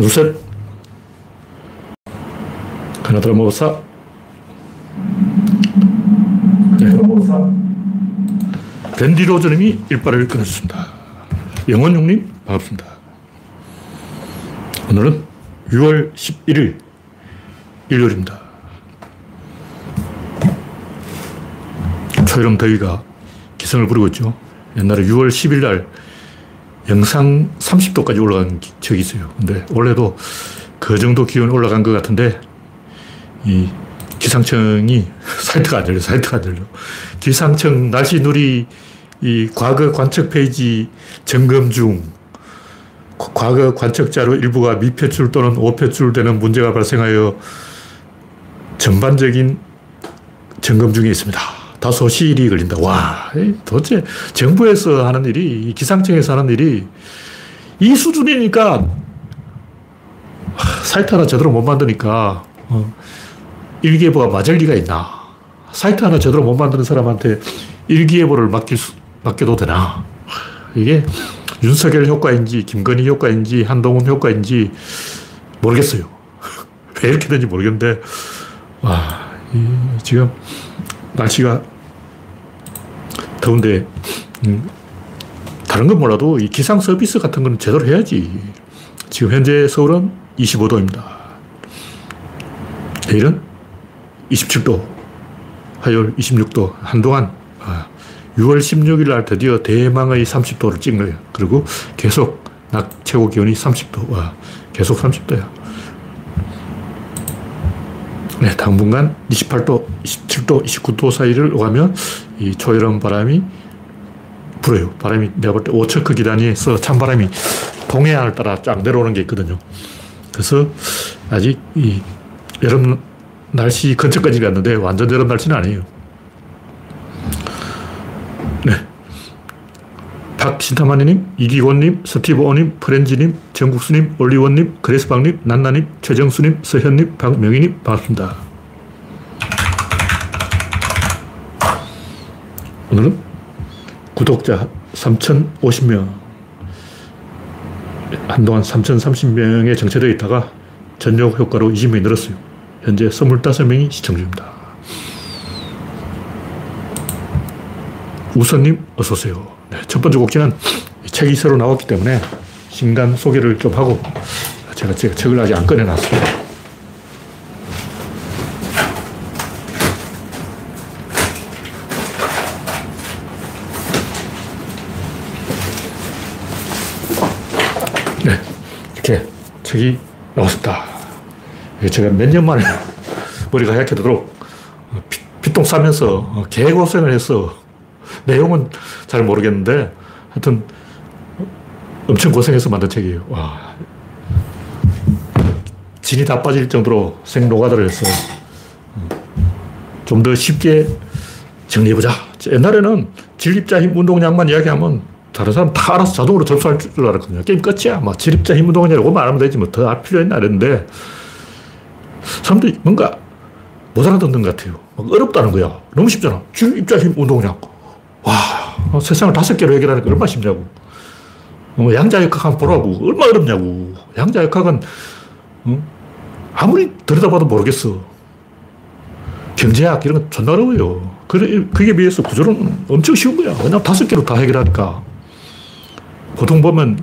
둘, 셋. 하나드라 모사. 네. 밴디 로저님이 일발을 끊었습니다. 영원용님, 반갑습니다. 오늘은 6월 11일, 일요일입니다. 초여름 더위가 기승을 부리고 있죠. 옛날에 6월 10일 날 영상 30도까지 올라간 적이 있어요. 근데 올해도 그 정도 기온이 올라간 것 같은데 이 기상청이 사이트가 안 열려, 사이트가 안 열려. 기상청 날씨 누리 이 과거 관측 페이지 점검 중 과거 관측 자료 일부가 미표출 또는 오표출 되는 문제가 발생하여 전반적인 점검 중에 있습니다. 다소 시일이 걸린다. 와, 도대체 정부에서 하는 일이, 기상청에서 하는 일이 이 수준이니까 사이트 하나 제대로 못 만드니까 어, 일기예보가 맞을 리가 있나. 사이트 하나 제대로 못 만드는 사람한테 일기예보를 맡길 수, 맡겨도 되나. 이게 윤석열 효과인지 김건희 효과인지 한동훈 효과인지 모르겠어요. 왜 이렇게 된지 모르겠는데 와, 지금 날씨가 더운데, 음, 다른 건 몰라도 이 기상 서비스 같은 건 제대로 해야지. 지금 현재 서울은 25도입니다. 내일은 27도, 화요일 26도. 한동안 6월 아, 16일 날 드디어 대망의 30도를 찍는 거예요. 그리고 계속 낮 최고 기온이 30도. 와, 계속 30도야. 네, 당분간 28도, 27도, 29도 사이를 오가면 이 초여름 바람이 불어요. 바람이 내가 볼 때 5척크 기단에서 찬바람이 동해안을 따라 쫙 내려오는 게 있거든요. 그래서 아직 이 여름 날씨 근처까지 갔는데 완전 여름 날씨는 아니에요. 박신타마니님, 이기곤님, 스티브오님, 프렌지님, 정국수님, 올리원님, 그레스방님, 난나님, 최정수님, 서현님, 박명희님, 반갑습니다. 오늘은 구독자 3,050명. 한동안 3,030명에 정체되어 있다가 전역 효과로 20명이 늘었어요. 현재 25명이 시청 중입니다. 우선님, 어서오세요. 네, 첫 번째 곡지는 책이 새로 나왔기 때문에 신간 소개를 좀 하고 제가 책을 아직 안 꺼내놨습니다. 네, 이렇게 책이 나왔습니다. 제가 몇 년 만에 머리가 하얗게도록 피똥 싸면서 개고생을 해서 내용은 잘 모르겠는데 하여튼 엄청 고생해서 만든 책이에요. 와. 진이 다 빠질 정도로 생노가다를 해서 좀 더 쉽게 정리해보자. 옛날에는 진립자 힘 운동량만 이야기하면 다른 사람 다 알아서 자동으로 접수할 줄 알았거든요. 게임 끝이야. 막 진립자 힘 운동량이라고 말하면 되지 뭐더할 필요 있나 이랬는데 사람들이 뭔가 못 알아듣는 것 같아요. 어렵다는 거야. 너무 쉽잖아. 진립자 힘 운동량. 와, 어, 세상을 다섯 개로 해결하니까 얼마나 쉽냐고. 어, 양자역학 한번 보라고. 얼마나 어렵냐고. 양자역학은, 어? 아무리 들여다봐도 모르겠어. 경제학 이런 건 존나 어려워요. 그래, 그게 비해서 구조는 엄청 쉬운 거야. 왜냐면 다섯 개로 다 해결하니까. 보통 보면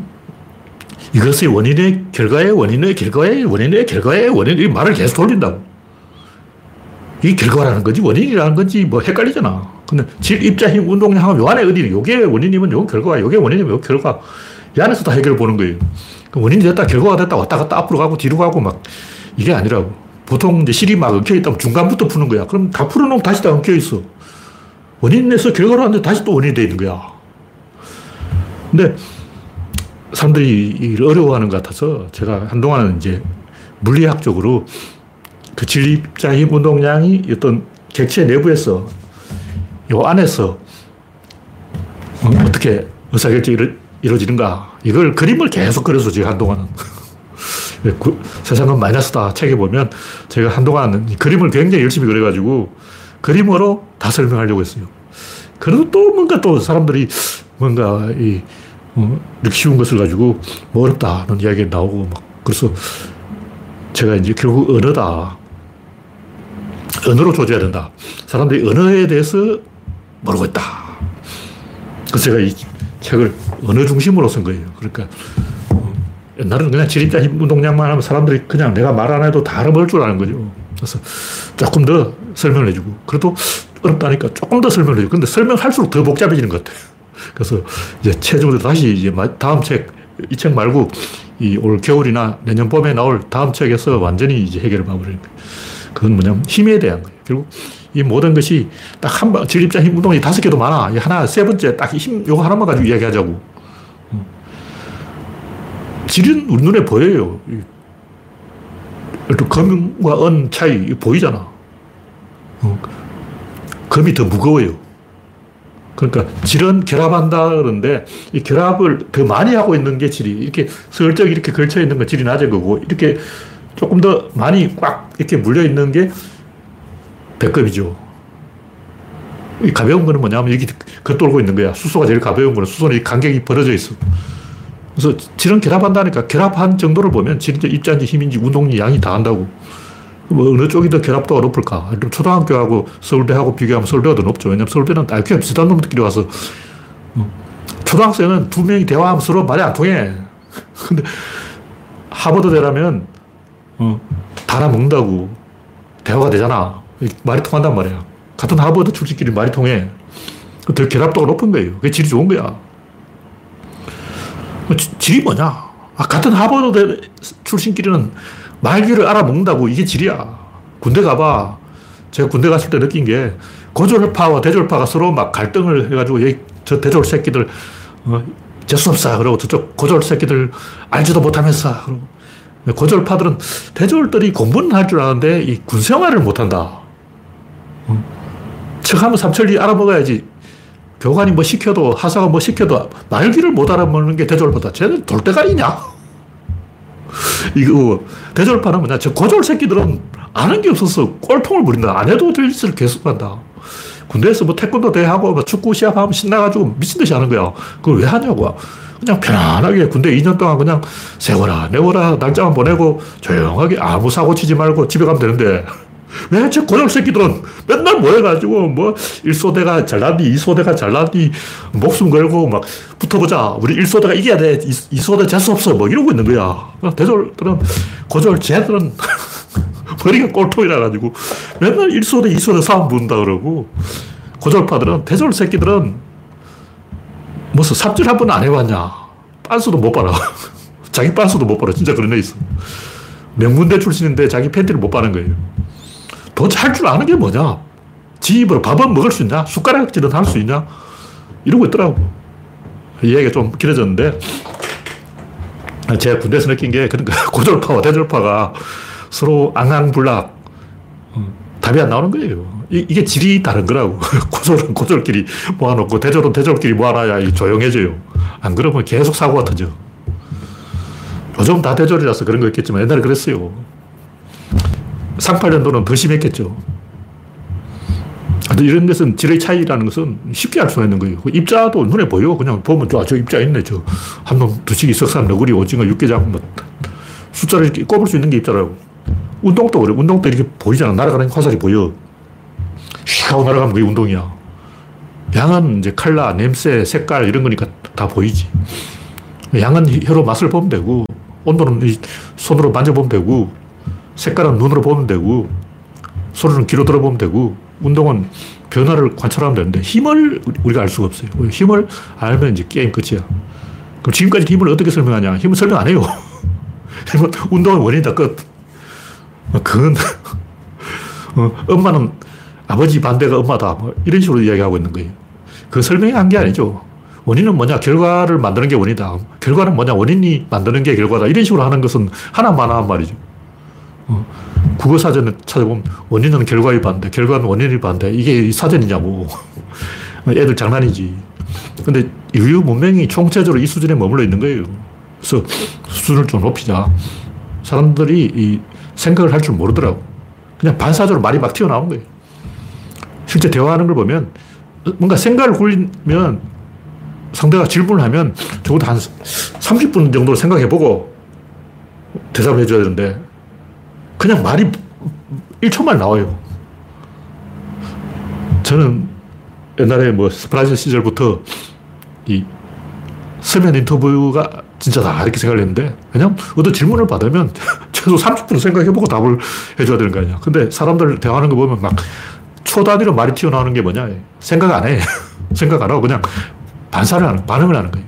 이것의 원인의 결과의 원인의 결과의 원인의 결과의 원인, 이 말을 계속 돌린다고. 이 결과라는 거지 원인이라는 건지 뭐 헷갈리잖아. 근데 질, 입자, 힘, 운동량 하면 요 안에 어디, 요게 원인이면 요 결과, 요게 원인이면 요 결과. 이 안에서 다 해결을 보는 거예요. 원인이 됐다, 결과가 됐다, 왔다 갔다 앞으로 가고 뒤로 가고 막 이게 아니라고. 보통 이제 실이 막 엉켜 있다면 중간부터 푸는 거야. 그럼 다 풀어놓으면 다시 다 엉켜 있어. 원인에서 결과로 하는데 다시 또 원인이 돼 있는 거야. 근데 사람들이 어려워하는 것 같아서 제가 한동안은 이제 물리학적으로 그 진립자 힘 운동량이 어떤 객체 내부에서 요 안에서 어, 떻게 의사결정이 이루, 어지는가 이걸 그림을 계속 그려서 지금 한동안은. 그, 세상은 마이너스다. 책에 보면 제가 한동안 그림을 굉장히 열심히 그려가지고 그림으로 다 설명하려고 했어요. 그래도 또 뭔가 또 사람들이 뭔가 이, 어, 이렇게 쉬운 것을 가지고 뭐 어렵다는 이야기가 나오고 막 그래서 제가 이제 결국 언어다. 언어로 조져야 된다. 사람들이 언어에 대해서 모르고 있다. 그래서 제가 이 책을 언어 중심으로 쓴 거예요. 그러니까 어, 옛날에는 그냥 지립자 운동량만 하면 사람들이 그냥 내가 말 안 해도 다 알아볼 줄 아는 거죠. 그래서 조금 더 설명을 해주고 그래도 어렵다니까 조금 더 설명을 해주고 근데 설명할수록 더 복잡해지는 것 같아요. 그래서 이제 최종적으로 다시 이제 다음 책, 이 책 말고 이 올 겨울이나 내년 봄에 나올 다음 책에서 완전히 이제 해결을 거예요. 그건 뭐냐면 힘에 대한 거예요. 결국 이 모든 것이 딱 한 번, 진립자 힘 운동이 다섯 개도 많아. 이 하나, 세 번째 딱 힘, 요거 하나만 가지고 이야기하자고. 질은 우리 눈에 보여요. 금과 은 차이 보이잖아. 어. 금이 더 무거워요. 그러니까 질은 결합한다 그러는데 이 결합을 더 많이 하고 있는 게 질이 이렇게 슬쩍 이렇게 걸쳐 있는 건 질이 낮은 거고 이렇게 조금 더 많이 꽉 이렇게 물려 있는 게 백급이죠. 이 가벼운 거는 뭐냐면 여기 겉돌고 있는 거야. 수소가 제일 가벼운 거는 수소는 이 간격이 벌어져 있어. 그래서 질은 결합한다니까 결합한 정도를 보면 질인지 입자인지 힘인지 운동이 양이 다 한다고. 뭐 어느 쪽이 더 결합도가 높을까? 초등학교하고 서울대하고 비교하면 서울대가 더 높죠. 왜냐면 서울대는 IQ가 비슷한 놈들끼리 와서 어, 초등학생은 두 명이 대화하면 서로 말이 안 통해. 근데 하버드대라면 어, 다 알아먹는다고. 대화가 되잖아. 말이 통한단 말이야. 같은 하버드 출신끼리 말이 통해. 더 결합도가 높은 거예요. 그게 질이 좋은 거야. 뭐 질이 뭐냐? 아, 같은 하버드 출신끼리는 말귀를 알아먹는다고 이게 질이야. 군대 가봐. 제가 군대 갔을 때 느낀 게 고졸파와 대졸파가 서로 막 갈등을 해가지고 여기 저 대졸 새끼들 어, 재수없어. 그러고 저쪽 고졸 새끼들 알지도 못하면서. 고졸파들은 대졸들이 공부는 할 줄 아는데 이 군생활을 못한다. 어? 척하면 삼천리 알아먹어야지. 교관이 뭐 시켜도 하사가 뭐 시켜도 말귀를 못 알아먹는 게 대졸파다. 쟤는 돌대가리냐? 이거 대졸파는 뭐냐? 저 고졸 새끼들은 아는 게 없어서 꼴통을 부린다. 안 해도 될 짓을 계속한다. 군대에서 뭐 태권도 대회하고 뭐 축구 시합하면 신나가지고 미친 듯이 하는 거야. 그걸 왜 하냐고. 그냥 편안하게 군대 2년 동안 그냥 세워라, 내워라, 날짜만 보내고 조용하게 아무 사고 치지 말고 집에 가면 되는데 왜 저 고졸 새끼들은 맨날 모여가지고 뭐 1소대가 잘났니, 2소대가 잘났니, 목숨 걸고 막 붙어보자. 우리 1소대가 이겨야 돼. 2, 소대 재수 없어. 뭐 이러고 있는 거야. 대졸들은, 고졸 쟤들은 머리가 꼴통이라 가지고 맨날 1소대, 2소대 싸움 bun다 그러고 고졸파들은, 대졸 새끼들은 무슨 삽질 한 번 안 해봤냐. 빤스도 못 빨아. 자기 빤스도 못 빨아. 진짜 그런 애 있어. 명문대 출신인데 자기 팬티를 못 빠는 거예요. 도대체 할 줄 아는 게 뭐냐? 지 입으로 밥은 먹을 수 있냐? 숟가락질은 할 수 있냐? 이러고 있더라고. 이야기가 좀 길어졌는데, 제가 군대에서 느낀 게, 그러니까 고졸파와 대졸파가 서로 앙앙불락, 어, 답이 안 나오는 거예요. 이, 게 질이 다른 거라고. 고졸은 고졸끼리 모아놓고, 대졸은 대졸끼리 모아놔야 조용해져요. 안 그러면 계속 사고가 터져. 요즘 다 대졸이라서 그런 거 있겠지만 옛날에 그랬어요. 38년도는 더 심했겠죠. 이런 것은 질의 차이라는 것은 쉽게 알 수가 있는 거예요. 그 입자도 눈에 보여. 그냥 보면 저, 저 입자 있네. 저, 한 놈, 두식이, 석산, 너구리, 오징어, 육개장, 뭐, 숫자를 이렇게 꼽을 수 있는 게 입자라고. 운동도 그래. 운동도 이렇게 보이잖아. 날아가는 화살이 보여. 슉 하고 날아가면 그게 운동이야. 양은 이제 칼라, 냄새, 색깔 이런 거니까 다 보이지. 양은 혀로 맛을 보면 되고, 온도는 손으로 만져보면 되고, 색깔은 눈으로 보면 되고, 소리는 귀로 들어보면 되고, 운동은 변화를 관찰하면 되는데, 힘을 우리가 알 수가 없어요. 힘을 알면 이제 게임 끝이야. 그럼 지금까지 힘을 어떻게 설명하냐? 힘을 설명 안 해요. 힘은 운동의 원인이다, 끝. 그건, 어, 엄마는 아버지 반대가 엄마다. 뭐 이런 식으로 이야기하고 있는 거예요. 그 설명이 한게 아니죠. 원인은 뭐냐? 결과를 만드는 게 원이다. 결과는 뭐냐? 원인이 만드는 게 결과다. 이런 식으로 하는 것은 하나만 한 말이죠. 어, 국어 사전을 찾아보면 원인은 결과에 반대, 결과는 원인이 반대. 이게 사전이냐고. 애들 장난이지. 근데 인류 문명이 총체적으로 이 수준에 머물러 있는 거예요. 그래서 수준을 좀 높이자. 사람들이 이 생각을 할 줄 모르더라고. 그냥 반사적으로 말이 막 튀어나온 거예요. 실제 대화하는 걸 보면 뭔가 생각을 굴리면 상대가 질문을 하면 적어도 한 30분 정도 생각해보고 대답을 해줘야 되는데 그냥 말이 1초만 나와요. 저는 옛날에 뭐 서프라이즈 시절부터 이 서면 인터뷰가 진짜다 이렇게 생각을 했는데 그냥 어떤 질문을 받으면 최소 30분 생각해보고 답을 해줘야 되는 거 아니야. 근데 사람들 대화하는 거 보면 막 초단위로 말이 튀어나오는 게 뭐냐. 생각 안 해. 생각 안 하고 그냥 반사를 하는, 반응을 하는 거예요.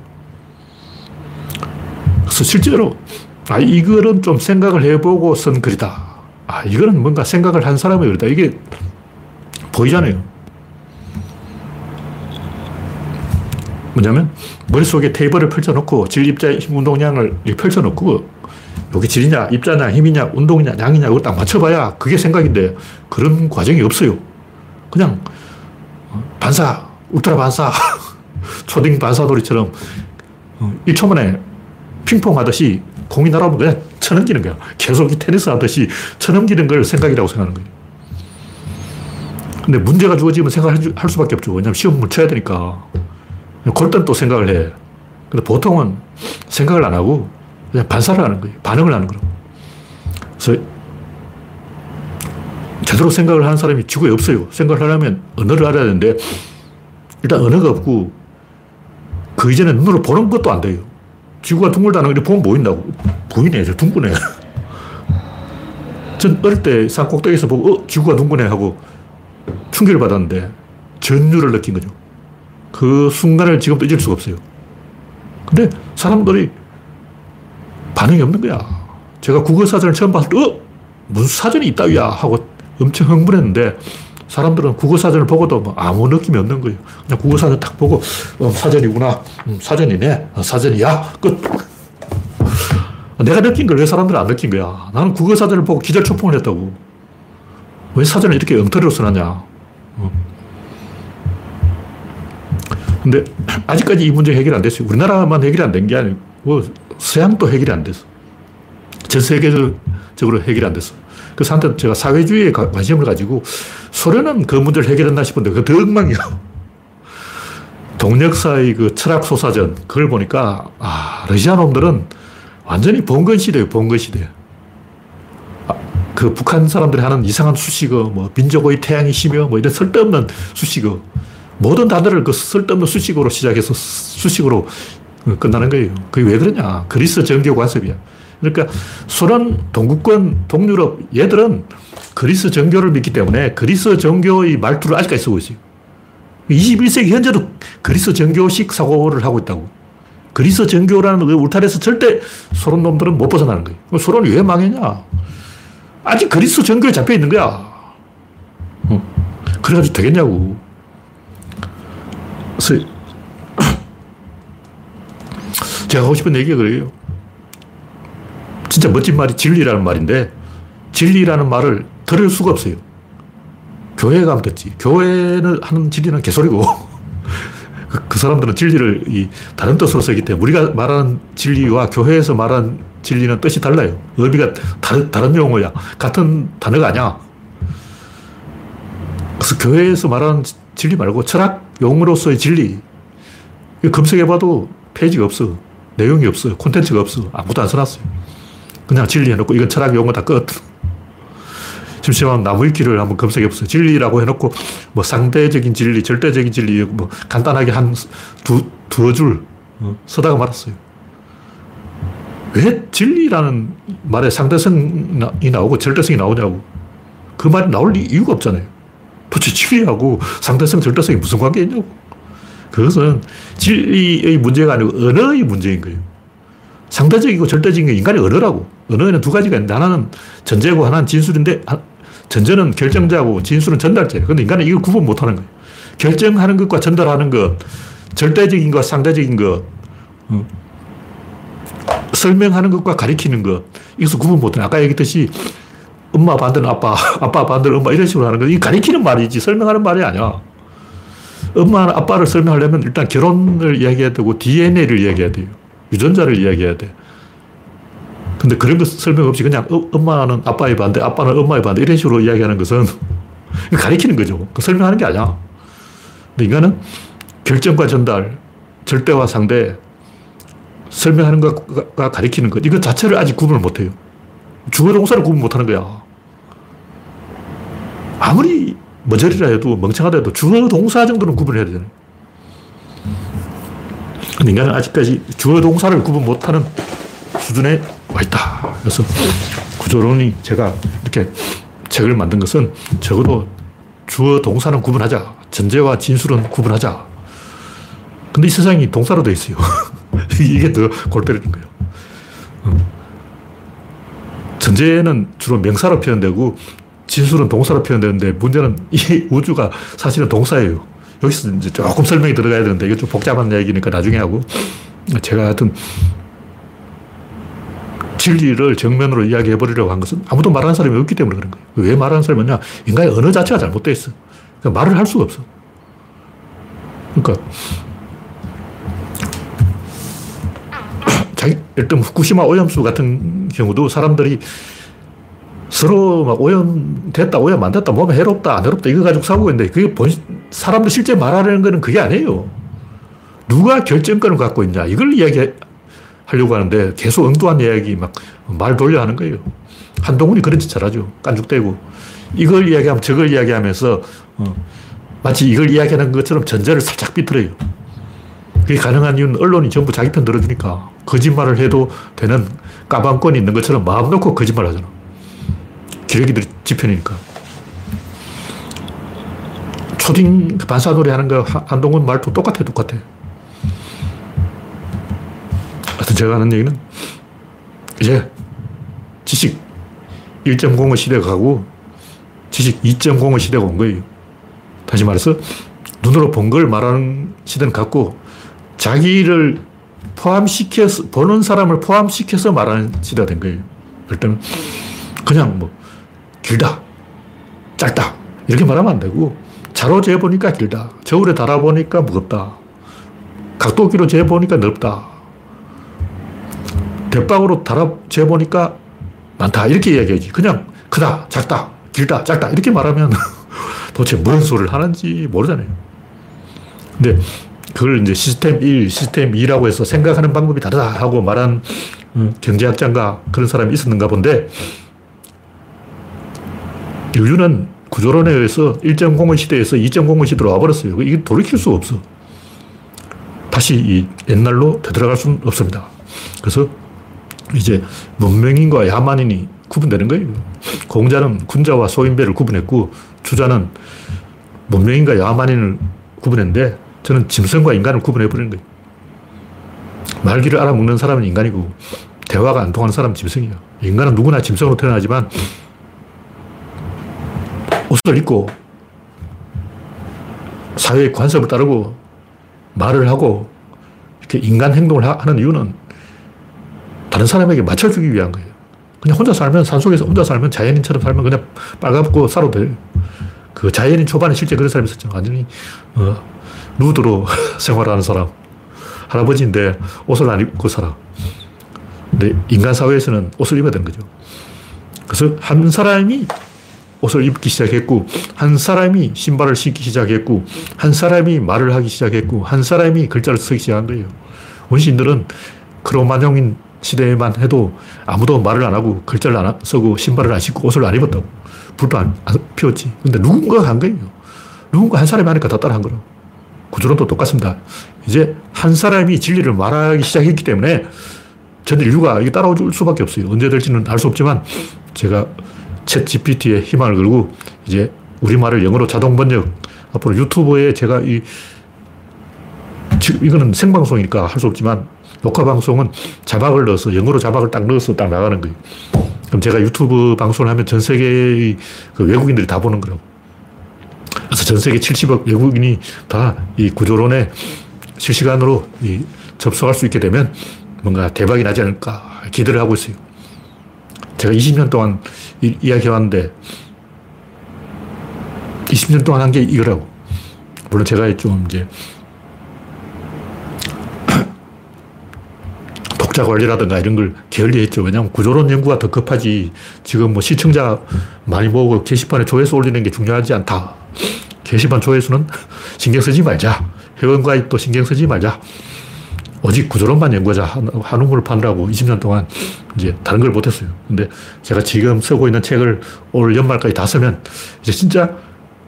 그래서 실제로 아, 이거는 좀 생각을 해보고 쓴 글이다. 아, 이거는 뭔가 생각을 한 사람의 글이다. 이게 보이잖아요. 뭐냐면 머릿속에 테이블을 펼쳐놓고 질, 입자, 힘, 운동량을 펼쳐놓고 여기 질이냐, 입자냐, 힘이냐, 운동이냐, 양이냐 이걸 딱 맞춰봐야 그게 생각인데 그런 과정이 없어요. 그냥 반사, 울트라 반사, 초딩 반사놀이처럼 1초 어, 만에 핑퐁 하듯이 공이 날아오면 그냥 쳐넘기는 거야. 계속 테니스 하듯이 쳐넘기는 걸 생각이라고 생각하는 거예요. 근데 문제가 주어지면 생각할 수밖에 없죠. 왜냐하면 시험을 쳐야 되니까. 그럴 땐또 생각을 해. 근데 보통은 생각을 안 하고 그냥 반사를 하는 거예요. 반응을 하는 거라고. 그래서 제대로 생각을 하는 사람이 지구에 없어요. 생각을 하려면 언어를 알아야 되는데 일단 언어가 없고 그 이전에 눈으로 보는 것도 안 돼요. 지구가 둥글다는 걸 보면 보인다고. 보이네. 저 둥근해. 전 어릴 때 산 꼭대기에서 보고 어, 지구가 둥근해 하고 충격을 받았는데 전율을 느낀 거죠. 그 순간을 지금도 잊을 수가 없어요. 근데 사람들이 반응이 없는 거야. 제가 국어 사전을 처음 봤을 때, 어? 무슨 사전이 있다위야? 하고 엄청 흥분했는데, 사람들은 국어 사전을 보고도 뭐 아무 느낌이 없는 거예요. 그냥 국어 사전 딱 보고, 어, 사전이구나. 음, 사전이네. 어, 사전이야. 끝. 내가 느낀 걸 왜 사람들은 안 느낀 거야? 나는 국어 사전을 보고 기절초풍을 했다고. 왜 사전을 이렇게 엉터리로 써놨냐? 어. 근데 아직까지 이 문제 해결 안 됐어요. 우리나라만 해결이 안 된 게 아니고 서양도 해결이 안 됐어. 전 세계적으로 해결이 안 됐어. 그래서 한때 제가 사회주의에 관심을 가지고 소련은 그 문제를 해결했나 싶은데 그더 엉망이야. 동력사의 그 철학 소사전 그걸 보니까 아 러시아 놈들은 완전히 봉건 시대예요. 봉건 시대. 아, 그 북한 사람들이 하는 이상한 수식어, 뭐 민족의 태양이 시며 뭐 이런 쓸데없는 수식어. 모든 단어를 그 쓸데없는 수식으로 시작해서 수식으로 끝나는 거예요. 그게 왜 그러냐. 그리스 정교 관습이야. 그러니까 소련, 동구권, 동유럽 얘들은 그리스 정교를 믿기 때문에 그리스 정교의 말투를 아직까지 쓰고 있어요. 21세기 현재도 그리스 정교식 사고를 하고 있다고. 그리스 정교라는 그 울타리에서 절대 소련 놈들은 못 벗어나는 거예요. 소련이 왜 망했냐? 아직 그리스 정교에 잡혀 있는 거야. 그래가지고 되겠냐고. 그래서 제가 하고 싶은 얘기가 그래요. 진짜 멋진 말이 진리라는 말인데 진리라는 말을 들을 수가 없어요. 교회 가면 듣지. 교회는 하는 진리는 개소리고 그, 그, 사람들은 진리를 이 다른 뜻으로 쓰기 때문에 우리가 말하는 진리와 교회에서 말하는 진리는 뜻이 달라요. 의미가 다른, 다른 용어야. 같은 단어가 아니야. 그래서 교회에서 말하는 진리 말고 철학 용어로서의 진리. 검색해봐도 페이지가 없어. 내용이 없어. 콘텐츠가 없어. 아무도 안 써놨어요. 그냥 진리 해놓고 이건 철학 용어 다 끝. 심심하면 나무위키를 한번 검색해 보세요. 진리라고 해놓고 뭐 상대적인 진리, 절대적인 진리, 뭐 간단하게 한 두, 두어 줄 어, 쓰다가 말았어요. 왜 진리라는 말에 상대성이 나오고 절대성이 나오냐고. 그 말이 나올 이유가 없잖아요. 도대체 진리하고 상대성, 절대성이 무슨 관계 있냐고. 그것은 진리의 문제가 아니고 언어의 문제인 거예요. 상대적이고 절대적인 게 인간의 언어라고. 언어에는 두 가지가 있는데 하나는 전제고 하나는 진술인데 전제는 결정자고 진술은 전달자예요. 근데 인간은 이걸 구분 못 하는 거예요. 결정하는 것과 전달하는 것, 절대적인 것, 상대적인 것, 어. 설명하는 것과 가리키는 것, 이것을 구분 못 해. 아까 얘기했듯이 엄마 반대는 아빠, 아빠 반대는 엄마 이런 식으로 하는 거. 이 가리키는 말이지 설명하는 말이 아니야. 엄마, 아빠를 설명하려면 일단 결혼을 이야기해야 되고 DNA를 이야기해야 돼요. 유전자를 이야기해야 돼. 근데 그런 거 설명 없이 그냥 어, 엄마는 아빠의 반대, 아빠는 엄마의 반대 이런 식으로 이야기하는 것은 가리키는 거죠. 그 설명하는 게 아니야. 근데 인간은 결정과 전달, 절대와 상대, 설명하는 것과 가리키는 것, 이것 자체를 아직 구분을 못 해요. 주어 동사를 구분 못 하는 거야. 아무리 머저리라 해도 멍청하다 해도 주어 동사 정도는 구분해야 되잖아요. 근데 인간은 아직까지 주어 동사를 구분 못하는 수준에 와 있다. 그래서 구조론이 제가 이렇게 책을 만든 것은 적어도 주어 동사는 구분하자. 전제와 진술은 구분하자. 근데 이 세상이 동사로 되어 있어요. 이게 더 골 때리는 거예요. 어. 전제는 주로 명사로 표현되고 진술은 동사로 표현되는데 문제는 이 우주가 사실은 동사예요. 여기서 이제 조금 설명이 들어가야 되는데 이게 좀 복잡한 이야기니까 나중에 하고 제가 하여튼 진리를 정면으로 이야기해 버리려고 한 것은 아무도 말하는 사람이 없기 때문에 그런 거예요. 왜 말하는 사람이 없냐? 인간의 언어 자체가 잘못되어 있어. 그러니까 말을 할 수가 없어. 그러니까 자기, 일단 후쿠시마 오염수 같은 경우도 사람들이 서로 막 오염됐다, 오염 안 됐다, 몸에 해롭다, 안 해롭다, 이거 가지고 싸우고 있는데, 그게 본, 사람들 실제 말하는 거는 그게 아니에요. 누가 결정권을 갖고 있냐, 이걸 이야기하려고 하는데, 계속 엉뚱한 이야기 막 말 돌려 하는 거예요. 한동훈이 그런 짓 잘하죠. 깐죽대고. 이걸 이야기하면 저걸 이야기하면서, 어, 마치 이걸 이야기하는 것처럼 전제를 살짝 삐뚤어요. 그게 가능한 이유는 언론이 전부 자기 편 들어주니까 거짓말을 해도 되는 까방권이 있는 것처럼 마음 놓고 거짓말 하잖아. 기레기들이 지편이니까. 초딩 그 반사놀이 하는 거 한동훈 말투 똑같아, 똑같아. 하여튼 제가 하는 얘기는 이제 지식 1.0의 시대가 가고 지식 2.0의 시대가 온 거예요. 다시 말해서 눈으로 본 걸 말하는 시대는 갔고 자기를 포함시켜서 보는 사람을 포함시켜서 말하는 시대가 된 거예요. 일단 그냥 뭐 길다, 짧다. 이렇게 말하면 안 되고 자로 재보니까 길다, 저울에 달아보니까 무겁다, 각도기로 재보니까 넓다, 대빵으로 달아 재보니까 많다. 이렇게 이야기하지. 그냥 크다, 작다, 길다, 작다. 이렇게 말하면 도대체 무슨 소리를 하는지 모르잖아요. 근데 그걸 이제 시스템 1, 시스템 2라고 해서 생각하는 방법이 다르다 하고 말한 음, 경제학자인가 그런 사람이 있었는가 본데 인류는 구조론에 의해서 1.0의 시대에서 2.0의 시대로 와버렸어요. 이게 돌이킬 수 없어. 다시 이 옛날로 되돌아갈 수는 없습니다. 그래서 이제 문명인과 야만인이 구분되는 거예요. 공자는 군자와 소인배를 구분했고 주자는 문명인과 야만인을 구분했는데 저는 짐승과 인간을 구분해버리는 거예요. 말귀를 알아먹는 사람은 인간이고 대화가 안 통하는 사람은 짐승이에요. 인간은 누구나 짐승으로 태어나지만 옷을 입고 사회의 관습을 따르고 말을 하고 이렇게 인간 행동을 하는 이유는 다른 사람에게 맞춰주기 위한 거예요. 그냥 혼자 살면 산속에서 혼자 살면 자연인처럼 살면 그냥 빨갛고 살아도 돼요. 그 자연인 초반에 실제 그런 사람이 있었죠. 완전히 어, 누드로 생활하는 사람. 할아버지인데 옷을 안 입고 살아. 근데 인간 사회에서는 옷을 입어야 되는 거죠. 그래서 한 사람이 옷을 입기 시작했고, 한 사람이 신발을 신기 시작했고, 한 사람이 말을 하기 시작했고, 한 사람이 글자를 쓰기 시작한 거예요. 원시인들은 크로마뇽인 시대에만 해도 아무도 말을 안 하고 글자를 안 쓰고 신발을 안 신고 옷을 안 입었다고. 불도 안, 안 피웠지. 근데 누군가가 한 거예요. 누군가 한 사람이 하니까 다 따라 한 거라고. 구조론도 똑같습니다. 이제 한 사람이 진리를 말하기 시작했기 때문에 전 인류가 이게 따라올 수밖에 없어요. 언제 될지는 알 수 없지만 제가 챗 GPT에 희망을 걸고 이제 우리말을 영어로 자동 번역 앞으로 유튜브에 제가 이 지금 이거는 생방송이니까 할 수 없지만 녹화 방송은 자막을 넣어서 영어로 자막을 딱 넣어서 딱 나가는 거예요. 그럼 제가 유튜브 방송을 하면 전 세계의 그 외국인들이 다 보는 거라고. 그래서 전 세계 70억 외국인이 다 이 구조론에 실시간으로 이 접속할 수 있게 되면 뭔가 대박이 나지 않을까 기대를 하고 있어요. 제가 20년 동안 이, 이야기해왔는데 20년 동안 한 게 이거라고. 물론 제가 좀 이제 독자 관리라든가 이런 걸 게을리했죠. 왜냐하면 구조론 연구가 더 급하지. 지금 뭐 시청자 많이 모으고 게시판에 조회수 올리는 게 중요하지 않다. 게시판 조회수는 신경 쓰지 말자. 회원 가입도 신경 쓰지 말자. 오직 구조론만 연구하자. 한우물을 파느라고 20년 동안 이제 다른 걸 못했어요. 근데 제가 지금 쓰고 있는 책을 올 연말까지 다 쓰면 이제 진짜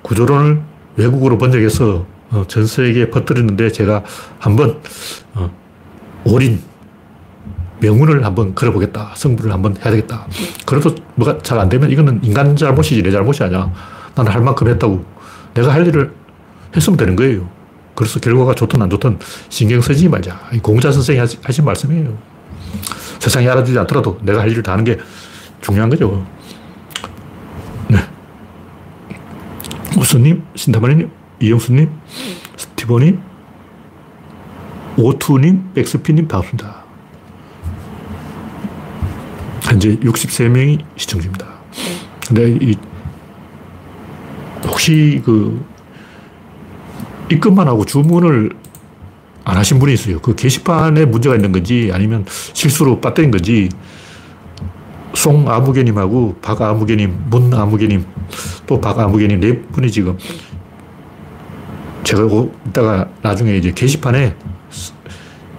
구조론을 외국으로 번역해서 어, 전 세계에 퍼뜨리는데 제가 한번 어, 올인 명운을 한번 걸어보겠다. 성부를 한번 해야 되겠다. 그래도 뭐가 잘 안 되면 이거는 인간 잘못이지 내 잘못이 아니야. 나는 할 만큼 했다고. 내가 할 일을 했으면 되는 거예요. 그래서 결과가 좋든 안 좋든 신경 쓰지 말자. 공자 선생이 하신 말씀이에요. 세상이 알아주지 않더라도 내가 할 일을 다 하는 게 중요한 거죠. 네. 우수님, 신다마님, 이영수님, 스티버님, 오투님, 백스피님 반갑습니다. 현재 63명이 시청 중입니다. 근데 이 혹시 그 입금만 하고 주문을 안 하신 분이 있어요. 그 게시판에 문제가 있는 건지 아니면 실수로 빠뜨린 건지 송아무개님하고 박아무개님, 문아무개님, 또 박아무개님 네 분이 지금 제가 이따가 나중에 이제 게시판에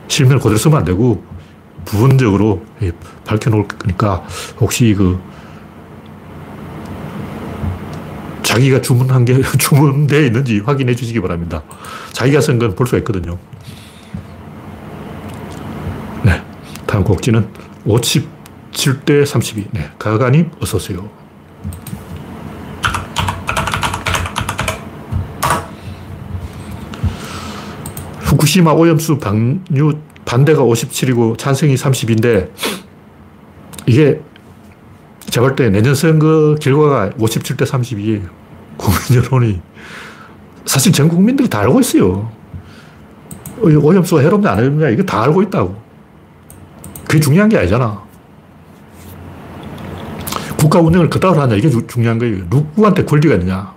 실명을 그대로 쓰면 안 되고 부분적으로 밝혀놓을 거니까 혹시 그 자기가 주문한 게 주문되어 있는지 확인해 주시기 바랍니다. 자기가 쓴 건 볼 수가 있거든요. 네. 다음 곡지는 57대 32. 네. 가가님, 어서오세요. 후쿠시마 오염수 방류 반대가 57이고 찬성이 30인데 이게 제가 볼 때 내년 선거 결과가 57대 32예요. 국민 여론이. 사실 전 국민들이 다 알고 있어요. 오염수가 해롭냐, 안 해롭냐, 이거 다 알고 있다고. 그게 중요한 게 아니잖아. 국가 운영을 그따위로 하냐, 이게 중요한 거예요. 누구한테 권리가 있느냐.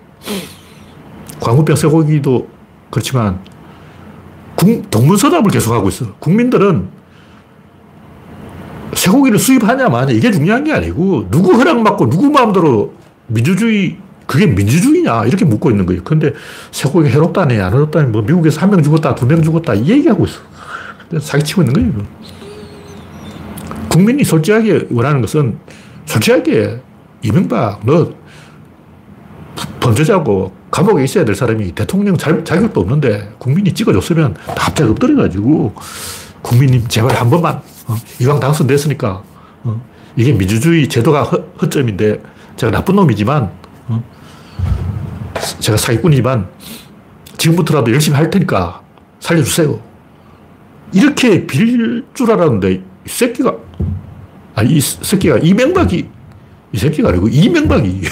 광우병 쇠고기도 그렇지만, 동문서답을 계속하고 있어. 국민들은 쇠고기를 수입하냐, 마냐, 이게 중요한 게 아니고, 누구 허락 받고, 누구 마음대로 민주주의 그게 민주주의냐? 이렇게 묻고 있는 거예요. 근데 쇠고기 해롭다니, 안 해롭다니, 뭐 미국에서 한 명 죽었다, 두 명 죽었다, 이 얘기하고 있어. 사기치고 있는 거예요. 국민이 솔직하게 원하는 것은 솔직하게 이명박, 너 범죄자고 감옥에 있어야 될 사람이 대통령 자격도 없는데 국민이 찍어줬으면 갑자기 엎드려가지고 국민님 제발 한 번만 어, 이왕 당선됐으니까 어, 이게 민주주의 제도가 허, 허점인데 제가 나쁜 놈이지만 어? 제가 사기꾼이지만 지금부터라도 열심히 할 테니까 살려주세요. 이렇게 빌 줄 알았는데 이 새끼가 아, 이 새끼가 이명박이 이 새끼가 아니고 이명박이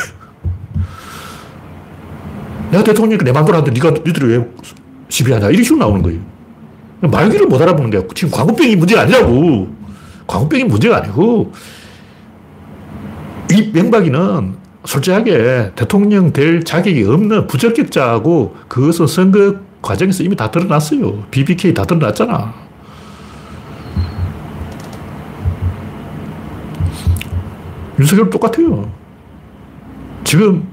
내가 대통령이니까 내 맘대로 하는데 네가 니들이 왜 시비하냐 이런 식으로 나오는 거예요. 말귀를 못 알아보는 게 지금 광우병이 문제가 아니라고. 광우병이 문제가 아니고 이 명박이는 솔직하게 대통령 될 자격이 없는 부적격자고 그것은 선거 과정에서 이미 다 드러났어요. BBK 다 드러났잖아. 윤석열 똑같아요. 지금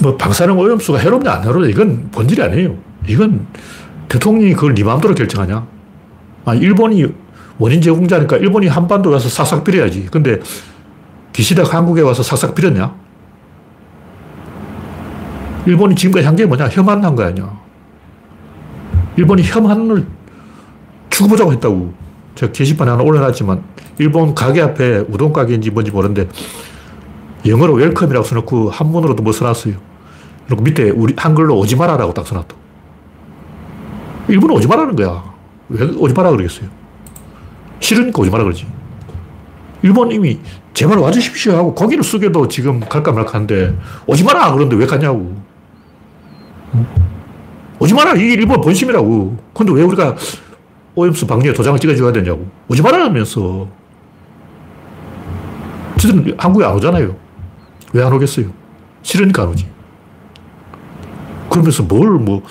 뭐 방사능 오염수가 해롭냐 안 해롭냐 이건 본질이 아니에요. 이건 대통령이 그걸 네 마음대로 결정하냐. 아, 일본이 원인 제공자니까 일본이 한반도 가서 싹싹 빌어야지. 근데 기시다가 한국에 와서 싹싹 빌었냐? 일본이 지금까지 한 게 뭐냐? 혐한 한 거 아니야. 일본이 혐한을 죽어보자고 했다고. 제가 게시판에 하나 올려놨지만, 일본 가게 앞에 우동 가게인지 뭔지 모르는데, 영어로 웰컴이라고 써놓고, 한문으로도 뭐 써놨어요. 그리고 밑에 우리 한글로 오지 마라라고 딱 써놨다. 일본은 오지 마라는 거야. 왜 오지 마라 그러겠어요? 싫으니까 오지 마라 그러지. 일본 이미 제발 와주십시오 하고 고기를 숙여도 지금 갈까 말까 하는데 오지 마라 그런데 왜 가냐고. 오지 마라 이게 일본 본심이라고. 근데 왜 우리가 오염수 방류에 도장을 찍어줘야 되냐고. 오지 마라 하면서. 지들은 한국에 안 오잖아요. 왜 안 오겠어요? 싫으니까 안 오지. 그러면서 뭘 뭐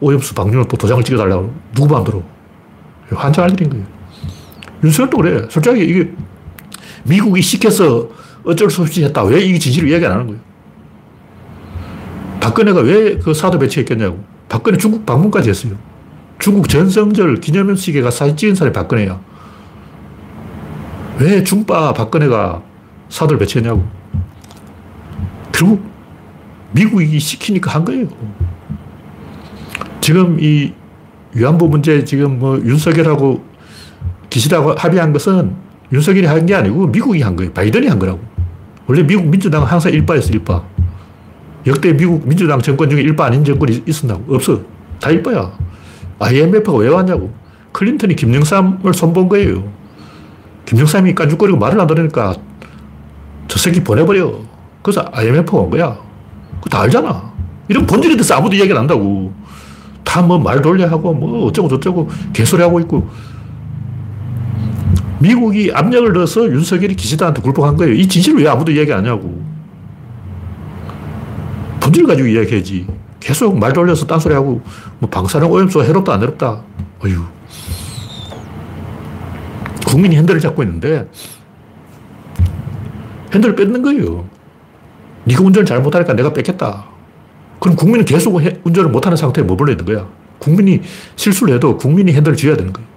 오염수 방류는 또 도장을 찍어달라고 누구 마음대로. 환장할 일인 거예요. 윤석열도 그래. 솔직하게 이게 미국이 시켜서 어쩔 수 없이 했다. 왜이 진실을 이야기 안 하는 거예요? 박근혜가 왜 그 사드 배치했겠냐고. 박근혜 중국 방문까지 했어요. 중국 전성절 기념식에 가 사진 찍은 사람이 박근혜야. 왜 중빠 박근혜가 사들 배치했냐고. 결국 미국이 시키니까 한 거예요. 지금 이 위안부 문제 지금 뭐 윤석열하고 기시다고 합의한 것은 윤석열이 한 게 아니고 미국이 한 거예요. 바이든이 한 거라고. 원래 미국 민주당은 항상 일바였어, 일바. 역대 미국 민주당 정권 중에 일바 아닌 정권이 있었나고? 없어. 다 일바야. IMF가 왜 왔냐고. 클린턴이 김영삼을 손본 거예요. 김영삼이 깐죽거리고 말을 안 들으니까 저 새끼 보내버려. 그래서 IMF가 온 거야. 그거 다 알잖아. 이런 본질에 대해서 아무도 이야기를 안 한다고. 다 뭐 말 돌려 하고 뭐 어쩌고 저쩌고 개소리 하고 있고. 미국이 압력을 넣어서 윤석열이 기시다한테 굴복한 거예요. 이 진실을 왜 아무도 이야기 안 하냐고. 본질 가지고 이야기해야지. 계속 말 돌려서 딴소리 하고, 뭐 방사능 오염수 해롭다, 안 해롭다. 어휴. 국민이 핸들을 잡고 있는데, 핸들을 뺏는 거예요. 네가 운전을 잘 못하니까 내가 뺏겠다. 그럼 국민은 계속 운전을 못하는 상태에 머물러 있는 거야. 국민이 실수를 해도 국민이 핸들을 쥐어야 되는 거예요.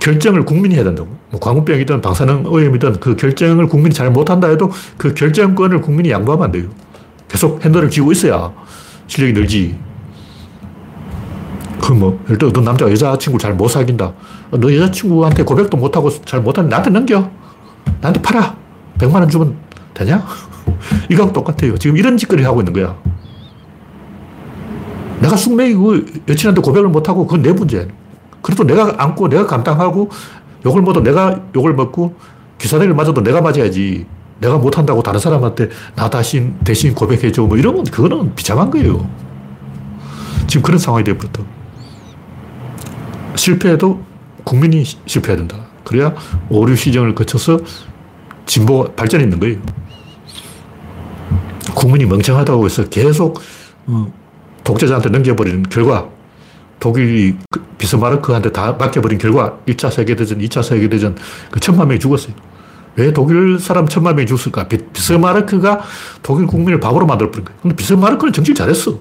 결정을 국민이 해야 된다고. 뭐 광우병이든 방사능 오염이든 그 결정을 국민이 잘 못한다 해도 그 결정권을 국민이 양보하면 안 돼요. 계속 핸들을 쥐고 있어야 실력이 늘지. 그 뭐, 예를 들어, 너 남자가 여자친구 잘 못 사귄다. 너 여자친구한테 고백도 못하고 잘 못하는 나한테 넘겨. 나한테 팔아. 100만원 주면 되냐? 이거하고 똑같아요. 지금 이런 짓거리 하고 있는 거야. 내가 숙맥이고 여친한테 고백을 못하고 그건 내 문제. 그래도 내가 안고 내가 감당하고 욕을 먹어도 내가 욕을 먹고 기사들을 맞아도 내가 맞아야지. 내가 못한다고 다른 사람한테 나 다신 대신 고백해줘. 뭐 이러면 그거는 비참한 거예요. 지금 그런 상황이 되어버렸다. 실패해도 국민이 실패해야 된다. 그래야 오류 시정을 거쳐서 진보 발전이 있는 거예요. 국민이 멍청하다고 해서 계속 어, 독재자한테 넘겨버리는 결과 독일이 그 비스마르크한테 다 맡겨버린 결과 1차 세계대전, 2차 세계대전 그 천만 명이 죽었어요. 왜 독일 사람 천만 명이 죽었을까? 비 스마르크가 독일 국민을 바보로 만들어버린 거예요. 근데 비스마르크는 정치를 잘했어.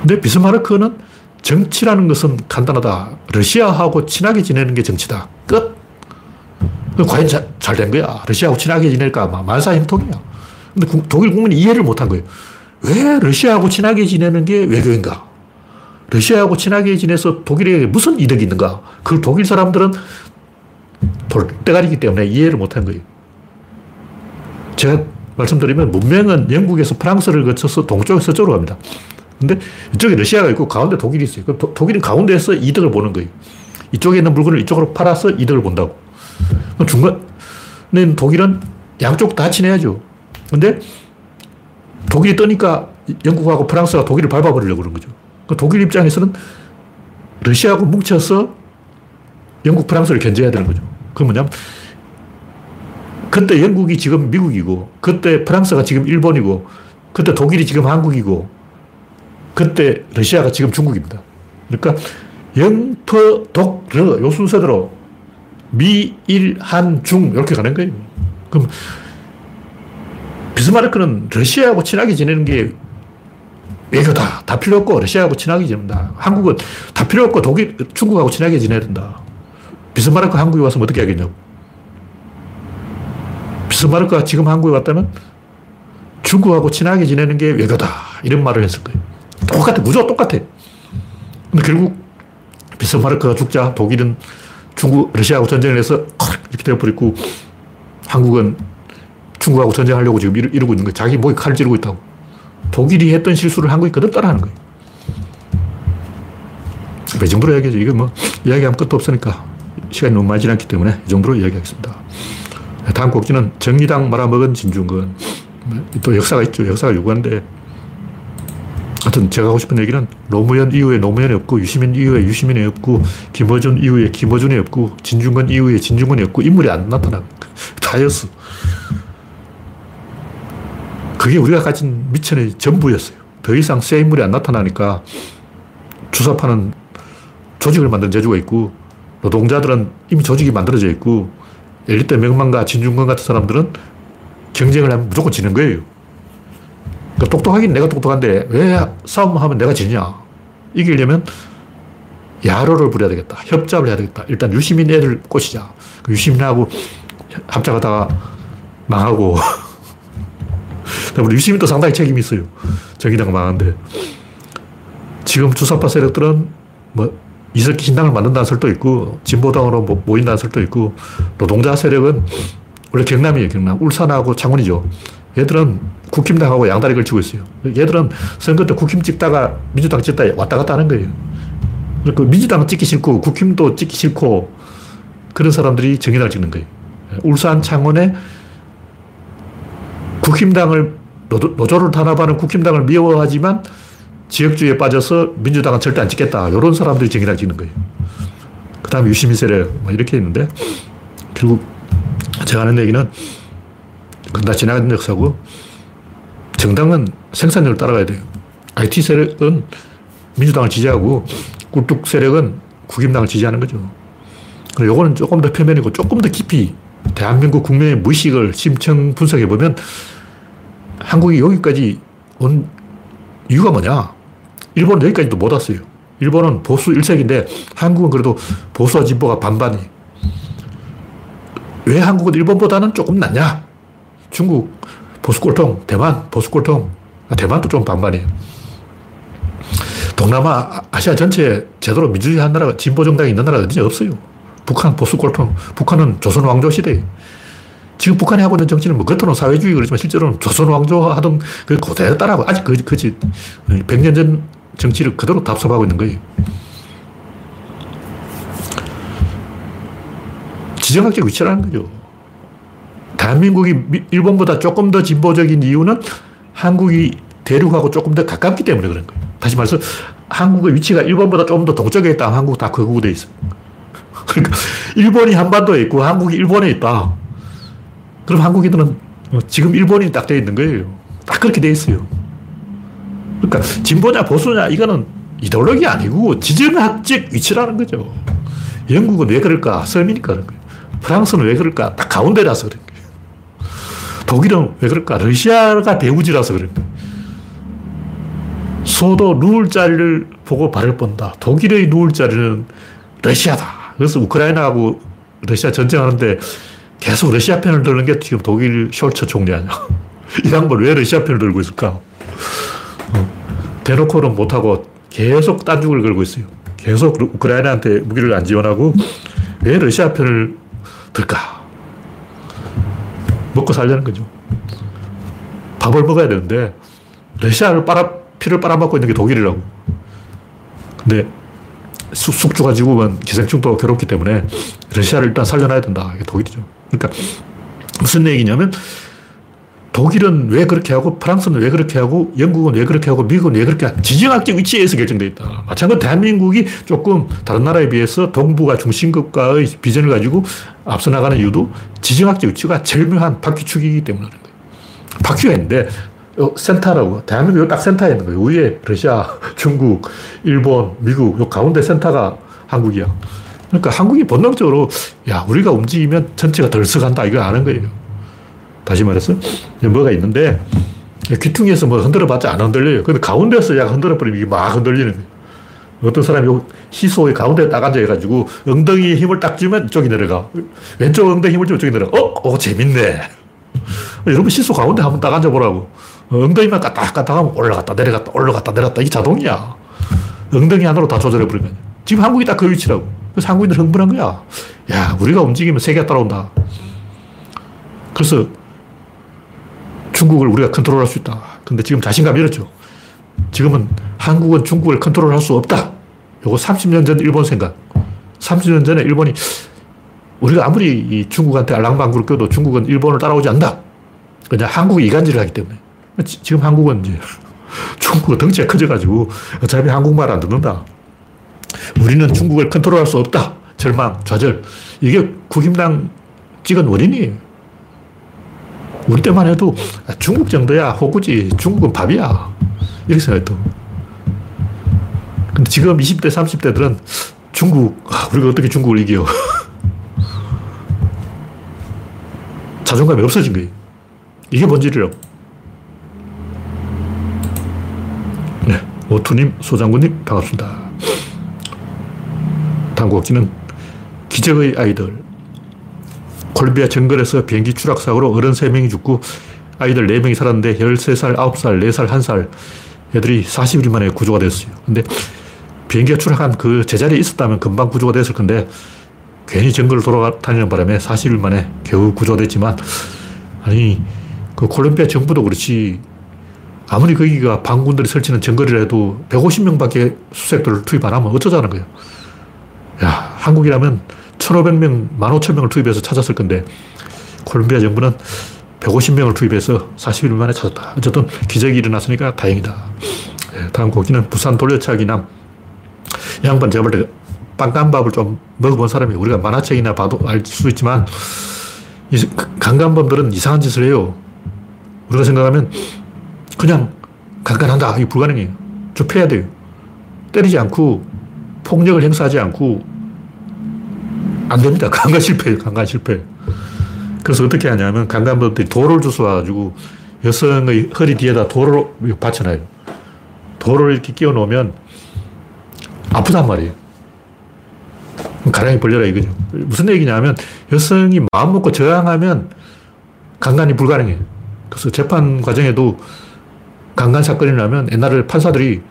근데 비스마르크는 정치라는 것은 간단하다. 러시아하고 친하게 지내는 게 정치다. 끝. 과연 잘 된 거야. 러시아하고 친하게 지낼까? 만사형통이야. 근데 독일 국민이 이해를 못한 거예요. 왜 러시아하고 친하게 지내는 게 외교인가? 러시아하고 친하게 지내서 독일에게 무슨 이득이 있는가? 그걸 독일 사람들은 돌대가리기 때문에 이해를 못한 거예요. 제가 말씀드리면 문명은 영국에서 프랑스를 거쳐서 동쪽에서 서쪽으로 갑니다. 근데 이쪽에 러시아가 있고 가운데 독일이 있어요. 그럼 독일은 가운데에서 이득을 보는 거예요. 이쪽에 있는 물건을 이쪽으로 팔아서 이득을 본다고. 중간에 독일은 양쪽 다 친해야죠. 근데 독일이 뜨니까 영국하고 프랑스가 독일을 밟아버리려고 그런 거죠. 그 독일 입장에서는 러시아하고 뭉쳐서 영국, 프랑스를 견제해야 되는 거죠. 그 뭐냐면, 그때 영국이 지금 미국이고, 그때 프랑스가 지금 일본이고, 그때 독일이 지금 한국이고, 그때 러시아가 지금 중국입니다. 그러니까 영터, 독, 러, 요 순서대로 미, 일, 한, 중 이렇게 가는 거예요. 그럼 비스마르크는 러시아하고 친하게 지내는 게 외교 다. 다 필요 없고 러시아하고 친하게 지낸다. 한국은 다 필요 없고 독일, 중국하고 친하게 지내야 된다. 비스마르크 한국에 와서 어떻게 하겠냐고. 비스마르크가 지금 한국에 왔다면 중국하고 친하게 지내는 게 외교다. 이런 말을 했을 거예요. 똑같아. 무조건 똑같아. 근데 결국 비스마르크가 죽자 독일은 중국, 러시아하고 전쟁을 해서 이렇게 되어버리고 한국은 중국하고 전쟁하려고 지금 이러 고 있는 거예요. 자기 목에 칼 찌르고 있다고. 독일이 했던 실수를 한국이 그대로 따라하는 거예요. 이 정도로 이야기하죠. 이거 뭐, 이야기하면 끝도 없으니까 시간이 너무 많이 지났기 때문에 이 정도로 이야기하겠습니다. 다음 곡지는 정의당 말아먹은 진중권. 또 역사가 있죠. 역사가 요구한데. 하여튼 제가 하고 싶은 얘기는 노무현 이후에 노무현이 없고 유시민 이후에 유시민이 없고 김어준 이후에 김어준이 없고 진중권 이후에 진중권이 없고 인물이 안 나타나. 다였어. 그게 우리가 가진 미천의 전부였어요. 더 이상 새 인물이 안 나타나니까 주사파는 조직을 만든 재주가 있고 노동자들은 이미 조직이 만들어져 있고 엘리트 명망가 진중권 같은 사람들은 경쟁을 하면 무조건 지는 거예요. 그러니까 똑똑하긴 내가 똑똑한데 왜 싸움하면 내가 지냐. 이기려면 야로를 부려야 되겠다. 협잡을 해야 되겠다. 일단 유시민 애들 꼬시자. 그 유시민하고 합작하다가 망하고. 우리 유시민도 상당히 책임이 있어요. 정의당 망한데. 지금 주사파 세력들은 뭐 이석기 신당을 만든다는 설도 있고, 진보당으로 모인다는 설도 있고, 노동자 세력은 원래 경남이에요, 경남. 울산하고 창원이죠. 얘들은 국힘당하고 양다리 걸치고 있어요. 얘들은 선거 때 국힘 찍다가 민주당 찍다 왔다 갔다 하는 거예요. 그 민주당 찍기 싫고 국힘도 찍기 싫고 그런 사람들이 정의당을 찍는 거예요. 울산 창원에 국힘당을 노조 를 탄압하는 국힘당을 미워하지만 지역주의에 빠져서 민주당은 절대 안 찍겠다. 이런 사람들이 정의당 찍는 거예요. 그 다음에 유시민 세력 뭐 이렇게 있는데 결국 제가 하는 얘기는 그다 지나간 역사고 정당은 생산력을 따라가야 돼요. IT 세력은 민주당을 지지하고 꿀뚝 세력은 국임당을 지지하는 거죠. 요거는 조금 더 표면이고 조금 더 깊이 대한민국 국민의 무의식을 심층 분석해 보면 한국이 여기까지 온 이유가 뭐냐? 일본은 여기까지도 못 왔어요. 일본은 보수 1색인데 한국은 그래도 보수와 진보가 반반이. 왜 한국은 일본보다는 조금 낫냐? 중국 보수 꼴통, 대만 보수 꼴통, 아, 대만도 좀 반반이에요. 동남아, 아시아 전체에 제대로 민주주의 나라가, 진보 정당이 있는 나라가 어디 없어요. 북한 보수 꼴통, 북한은 조선 왕조 시대. 지금 북한이 하고 있는 정치는 뭐 겉으로는 사회주의 그러지만 실제로는 조선 왕조 하던 그 그대로 따라하고 아직 그, 그지. 100년 전 정치를 그대로 답습하고 있는 거예요. 지정학적 위치라는 거죠. 대한민국이 일본보다 조금 더 진보적인 이유는 한국이 대륙하고 조금 더 가깝기 때문에 그런 거예요. 다시 말해서 한국의 위치가 일본보다 조금 더 동쪽에 있다. 한국 다 거구돼 있어. 그러니까 일본이 한반도에 있고 한국이 일본에 있다. 그럼 한국인들은 지금 일본이 딱 되어 있는 거예요. 딱 그렇게 되어 있어요. 그러니까 진보냐 보수냐 이거는 이데올로기 아니고 지정학적 위치라는 거죠. 영국은 왜 그럴까? 섬이니까 그런 거예요. 프랑스는 왜 그럴까? 딱 가운데라서 그런 거예요. 독일은 왜 그럴까? 러시아가 대우지라서 그런 거예요. 소도 누울 자리를 보고 발을 pon다. 독일의 누울 자리는 러시아다. 그래서 우크라이나하고 러시아 전쟁하는데 계속 러시아 편을 드는 게 지금 독일 숄처 총리 아니야. 이 양반 왜 러시아 편을 들고 있을까? 어. 대놓고는 못하고 계속 딴죽을 걸고 있어요. 계속 우크라이나한테 무기를 안 지원하고 왜 러시아 편을 들까? 먹고 살려는 거죠. 밥을 먹어야 되는데 러시아를 빨아, 피를 빨아먹고 있는 게 독일이라고. 근데 숙, 주가 죽으면 기생충도 괴롭기 때문에 러시아를 일단 살려놔야 된다. 이게 독일이죠. 그러니까 무슨 얘기냐면 독일은 왜 그렇게 하고 프랑스는 왜 그렇게 하고 영국은 왜 그렇게 하고 미국은 왜 그렇게 하고 지정학적 위치에서 결정되어 있다. 마찬가지로 대한민국이 조금 다른 나라에 비해서 동북아 중심국가의 비전을 가지고 앞서 나가는 이유도 지정학적 위치가 절묘한 바퀴축이기 때문에 그런 거예요. 바퀴가 있는데 센터라고. 대한민국이 딱 센터에 있는 거예요. 위에 러시아, 중국, 일본, 미국, 요 가운데 센터가 한국이야. 그러니까 한국이 본능적으로 야, 우리가 움직이면 전체가 덜썩한다. 이걸 아는 거예요. 다시 말해서 뭐가 있는데 귀퉁이에서 뭐 흔들어봤자 안 흔들려요. 근데 가운데서 약 흔들어버리면 이게 막 흔들리는 거예요. 어떤 사람이 희소의 가운데에 딱 앉아가지고 엉덩이에 힘을 딱 주면 이쪽이 내려가. 왼쪽 엉덩이 힘을 주면 이쪽이 내려가. 어? 오, 재밌네. 여러분 시소 가운데 한번 딱 앉아보라고. 엉덩이만 까딱까딱하면 올라갔다 내려갔다 올라갔다 내려갔다. 이게 자동이야. 엉덩이 안으로 다 조절해버리면. 지금 한국이 딱 그 위치라고. 그래서 한국인들 흥분한 거야. 야, 우리가 움직이면 세계가 따라온다. 그래서 중국을 우리가 컨트롤할 수 있다. 근데 지금 자신감이 잃었죠. 지금은 한국은 중국을 컨트롤할 수 없다. 요거 30년 전 일본 생각. 30년 전에 일본이 우리가 아무리 중국한테 알랑방구를 껴도 중국은 일본을 따라오지 않는다. 그냥 한국이 이간질을 하기 때문에. 지, 지금 한국은 이제 중국은 덩치가 커져가지고 어차피 한국말 안 듣는다. 우리는 중국을 컨트롤할 수 없다. 절망, 좌절. 이게 국임당 찍은 원인이에요. 우리 때만 해도 중국 정도야 호구지. 중국은 밥이야. 이렇게 생각했던. 근데 지금 20대, 30대들은 중국, 아, 우리가 어떻게 중국을 이겨. 자존감이 없어진 거예요. 이게 본질이라고. 네. 오투님, 소장군님, 반갑습니다. 곡지는 기적의 아이들. 콜비아 정글에서 비행기 추락 사고로 어른 3명이 죽고 아이들 4명이 살았는데 13살, 9살, 4살, 1살 애들이 40일 만에 구조가 됐어요. 근데 비행기가 추락한 그 제자리에 있었다면 금방 구조가 됐을 건데 괜히 정글을 돌아다니는 바람에 40일 만에 겨우 구조됐지만 아니 그 콜롬비아 정부도 그렇지 아무리 거기가 반군들이 설치는 정글이라 해도 150명밖에 수색들을 투입 안 하면 어쩌자는 거예요. 야, 한국이라면 1,500명, 15,000명을 투입해서 찾았을 건데 콜롬비아 정부는 150명을 투입해서 40일 만에 찾았다. 어쨌든 기적이 일어났으니까 다행이다. 네, 다음 곡기는 부산 돌려차기 남. 양반 제가 볼때 빵간밥을 좀 먹어본 사람이 우리가 만화책이나 봐도 알 수 있지만 강간범들은 이상한 짓을 해요. 우리가 생각하면 그냥 강간한다. 이게 불가능해요. 좁혀야 돼요. 때리지 않고 폭력을 행사하지 않고 안 됩니다. 강간 실패예요. 강간 실패. 그래서 어떻게 하냐면 강간범들이 돌을 주워가지고 여성의 허리 뒤에다 돌을 받쳐놔요. 돌을 이렇게 끼워 놓으면 아프단 말이에요. 가랑이 벌려라 이거죠. 무슨 얘기냐면 여성이 마음 먹고 저항하면 강간이 불가능해요. 그래서 재판 과정에도 강간 사건이 나면 옛날에 판사들이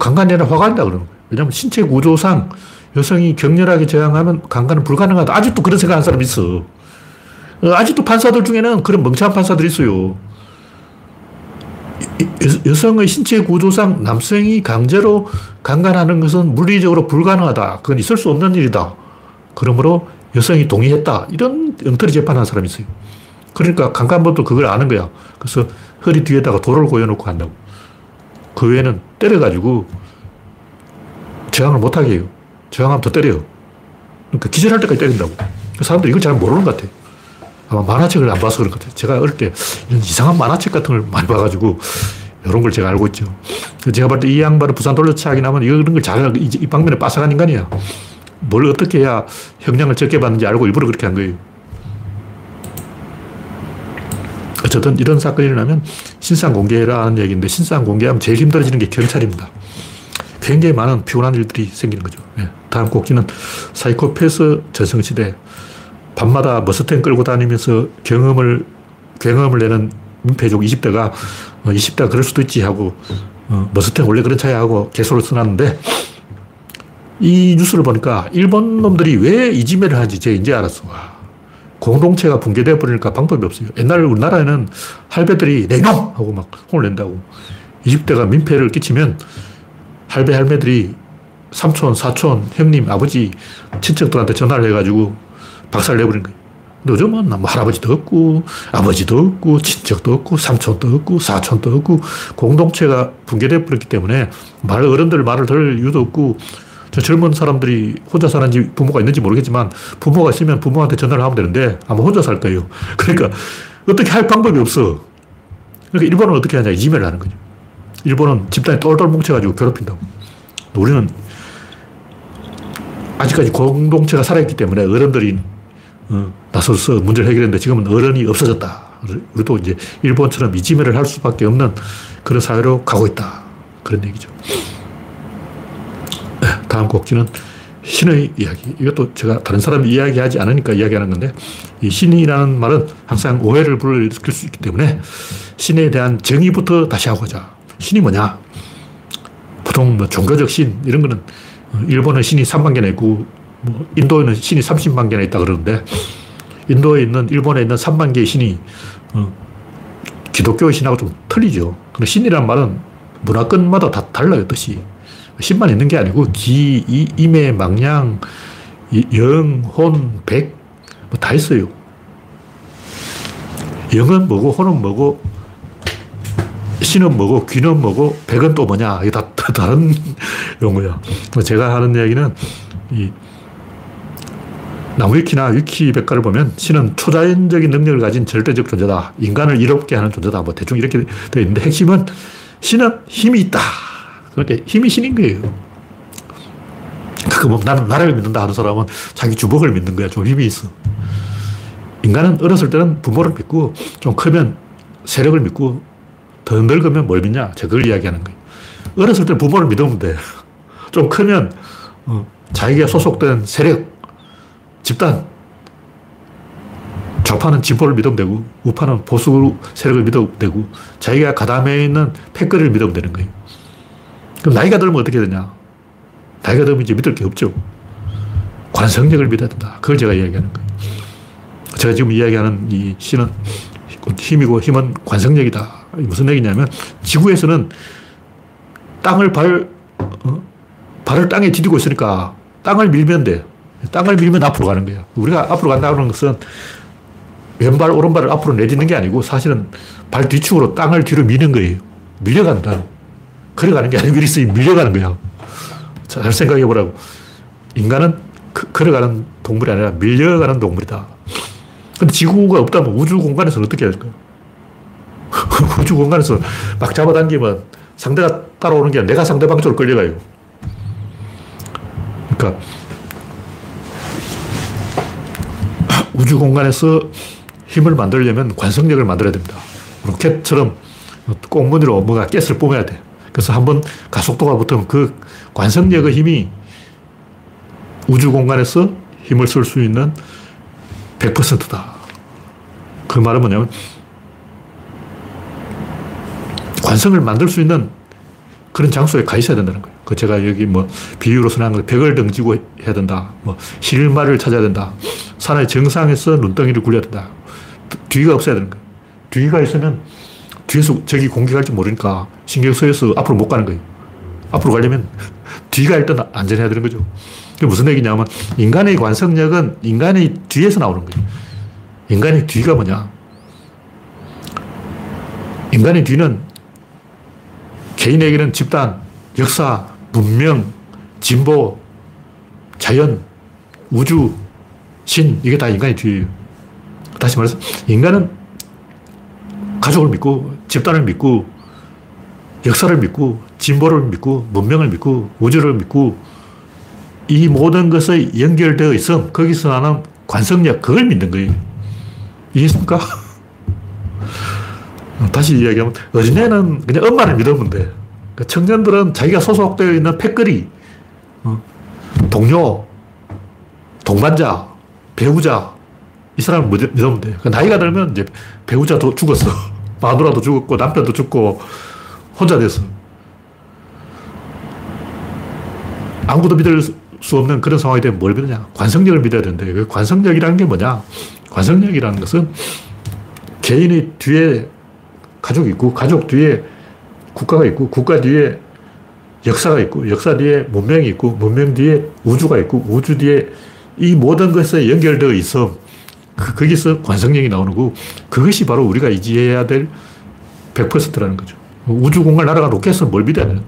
아니라 화가 난다 그러는. 왜냐하면 신체 구조상 여성이 격렬하게 저항하면 강간은 불가능하다. 아직도 그런 생각하는 사람이 있어. 어, 아직도 판사들 중에는 그런 멍청한 판사들이 있어요. 여 성의 신체 구조상 남성이 강제로 강간하는 것은 물리적으로 불가능하다. 그건 있을 수 없는 일이다. 그러므로 여성이 동의했다. 이런 엉터리 재판하는 사람이 있어요. 그러니까 강간범도 그걸 아는 거야. 그래서 허리 뒤에다가 돌을 고여놓고 한다고. 그 외에는 때려가지고 저항을 못하게 해요. 저항하면 더 때려요. 그러니까 기절할 때까지 때린다고. 그 사람들 이걸 잘 모르는 것 같아요. 아마 만화책을 안 봐서 그런 것 같아요. 제가 어릴 때 이런 이상한 만화책 같은 걸 많이 봐가지고 이런 걸 제가 알고 있죠. 제가 볼 때 이 양반은 부산 돌려차기 나면 이런 걸 잘, 이, 이 방면에 빠삭한 인간이야. 뭘 어떻게 해야 형량을 적게 받는지 알고 일부러 그렇게 한 거예요. 어쨌든 이런 사건이 일어나면 신상 공개라는 얘기인데 신상 공개하면 제일 힘들어지는 게 경찰입니다. 굉장히 많은 피곤한 일들이 생기는 거죠. 네. 다음 곡지는 사이코패스 전성시대. 밤마다 머스탱 끌고 다니면서 경험을, 경험을 내는 민폐족 20대가 20대가 그럴 수도 있지 하고 어, 머스탱 원래 그런 차야 하고 개소를 써놨는데 이 뉴스를 보니까 일본 놈들이 왜 이지매를 하는지 제가 이제 알았어. 와. 공동체가 붕괴되어 버리니까 방법이 없어요. 옛날 우리나라에는 할배들이 내놈! 하고 막 혼을 낸다고. 20대가 민폐를 끼치면 할배 할매들이 삼촌, 사촌, 형님, 아버지, 친척들한테 전화를 해가지고 박살 내버린 거예요. 요즘은 뭐 할아버지도 없고, 아버지도 없고, 친척도 없고, 삼촌도 없고, 사촌도 없고, 공동체가 붕괴돼 버렸기 때문에 말, 어른들 말을 들을 이유도 없고, 저 젊은 사람들이 혼자 사는지 부모가 있는지 모르겠지만 부모가 있으면 부모한테 전화를 하면 되는데 아마 혼자 살 거예요. 그러니까 어떻게 할 방법이 없어. 그러니까 일본은 어떻게 하냐. 이메일을 하는 거죠. 일본은 집단이 똘똘 뭉쳐가지고 괴롭힌다고. 우리는 아직까지 공동체가 살아있기 때문에 어른들이 어, 나서서 문제를 해결했는데 지금은 어른이 없어졌다. 우리도 이제 일본처럼 이지매를 할 수밖에 없는 그런 사회로 가고 있다. 그런 얘기죠. 다음 곡지는 신의 이야기. 이것도 제가 다른 사람이 이야기하지 않으니까 이야기하는 건데, 이 신이라는 말은 항상 오해를 불러일으킬 수 있기 때문에 신에 대한 정의부터 다시 하고자. 신이 뭐냐? 보통 뭐 종교적 신, 이런 거는 일본은 신이 3만 개나 있고, 뭐 인도에는 신이 30만 개나 있다 그러는데, 인도에 있는, 일본에 있는 3만 개의 신이 어, 기독교의 신하고 좀 틀리죠. 근데 신이란 말은 문화권마다 다 달라요, 뜻이. 신만 있는 게 아니고 기, 이, 임의, 망냥, 영, 혼, 백, 뭐 다 있어요. 영은 뭐고, 혼은 뭐고, 신은 뭐고, 귀는 뭐고, 백은 또 뭐냐. 이게 다, 다 다른 용어야. 제가 하는 이야기는 이 나무위키나 위키백과를 보면 신은 초자연적인 능력을 가진 절대적 존재다. 인간을 이롭게 하는 존재다. 뭐 대충 이렇게 되어 있는데 핵심은 신은 힘이 있다. 그러니까 힘이 신인 거예요. 그 뭐, 나는 나를 믿는다 하는 사람은 자기 주먹을 믿는 거야. 좀 힘이 있어. 인간은 어렸을 때는 부모를 믿고, 좀 크면 세력을 믿고, 더 늙으면 뭘 믿냐? 저걸 이야기하는 거예요. 어렸을 때 부모를 믿으면 돼. 좀 크면 어, 자기가 소속된 세력, 집단, 좌파는 진보를 믿으면 되고 우파는 보수 세력을 믿으면 되고 자기가 가담에 있는 패거리를 믿으면 되는 거예요. 그럼 나이가 들면 어떻게 되냐? 나이가 들면 이제 믿을 게 없죠. 관성력을 믿어야 된다. 그걸 제가 이야기하는 거예요. 제가 지금 이야기하는 이 신은 힘이고 힘은 관성력이다. 무슨 얘기냐면 지구에서는 땅을 발, 어? 발을 땅에 디디고 있으니까 땅을 밀면 돼. 땅을 밀면 앞으로 가는 거예요. 우리가 앞으로 간다는 것은 왼발, 오른발을 앞으로 내딛는 게 아니고 사실은 발 뒤축으로 땅을 뒤로 미는 거예요. 밀려간다. 걸어가는 게 아니고 이리 밀려가는 거야. 잘 생각해 보라고. 인간은 그, 걸어가는 동물이 아니라 밀려가는 동물이다. 근데 지구가 없다면 우주 공간에서 어떻게 할까? 우주 공간에서 막 잡아당기면 상대가 따라오는 게 내가 상대방 쪽으로 끌려가요. 그러니까 우주 공간에서 힘을 만들려면 관성력을 만들어야 됩니다. 로켓처럼 꽁무니로 뭔가 가스를 뿜어야 돼. 그래서 한번 가속도가 붙으면 그 관성력의 힘이 우주 공간에서 힘을 쓸 수 있는 100%다. 그 말은 뭐냐면 관성을 만들 수 있는 그런 장소에 가 있어야 된다는 거예요. 그 제가 여기 뭐 비유로 선한 거 벽을 등지고 해야 된다. 뭐 실마리를 찾아야 된다. 산의 정상에서 눈덩이를 굴려야 된다. 뒤가 없어야 되는 거예요. 뒤가 있으면 뒤에서 적이 공격할지 모르니까 신경 쓰여서 앞으로 못 가는 거예요. 앞으로 가려면 뒤가 일단 안전해야 되는 거죠. 그게 무슨 얘기냐면 인간의 관성력은 인간의 뒤에서 나오는 거예요. 인간의 뒤가 뭐냐? 인간의 뒤는 개인에게는 집단, 역사, 문명, 진보, 자연, 우주, 신, 이게 다 인간의 뒤예요. 다시 말해서 인간은 가족을 믿고, 집단을 믿고, 역사를 믿고, 진보를 믿고, 문명을 믿고, 우주를 믿고, 이 모든 것에 연결되어 있음, 거기서 나는 관성력, 그걸 믿는 거예요. 이해했습니까? 다시 이야기하면, 어린애는 그냥 엄마를 믿으면 돼. 그러니까 청년들은 자기가 소속되어 있는 패거리, 어, 동료, 동반자, 배우자, 이 사람을 믿으면 돼. 그러니까 나이가 들면 이제 배우자도 죽었어. 마누라도 죽었고, 남편도 죽고, 혼자 됐어. 아무도 믿을 수 없는 그런 상황이 되면 뭘 믿느냐? 관성력을 믿어야 되는데, 그 관성력이라는 게 뭐냐? 관성력이라는 것은 개인의 뒤에 가족이 있고, 가족 뒤에 국가가 있고, 국가 뒤에 역사가 있고, 역사 뒤에 문명이 있고, 문명 뒤에 우주가 있고, 우주 뒤에 이 모든 것에 연결되어 있어. 그, 거기서 관성력이 나오는 거고, 그것이 바로 우리가 의지해야 될 100%라는 거죠. 우주 공간 날아가 로켓은 뭘 믿어야 되는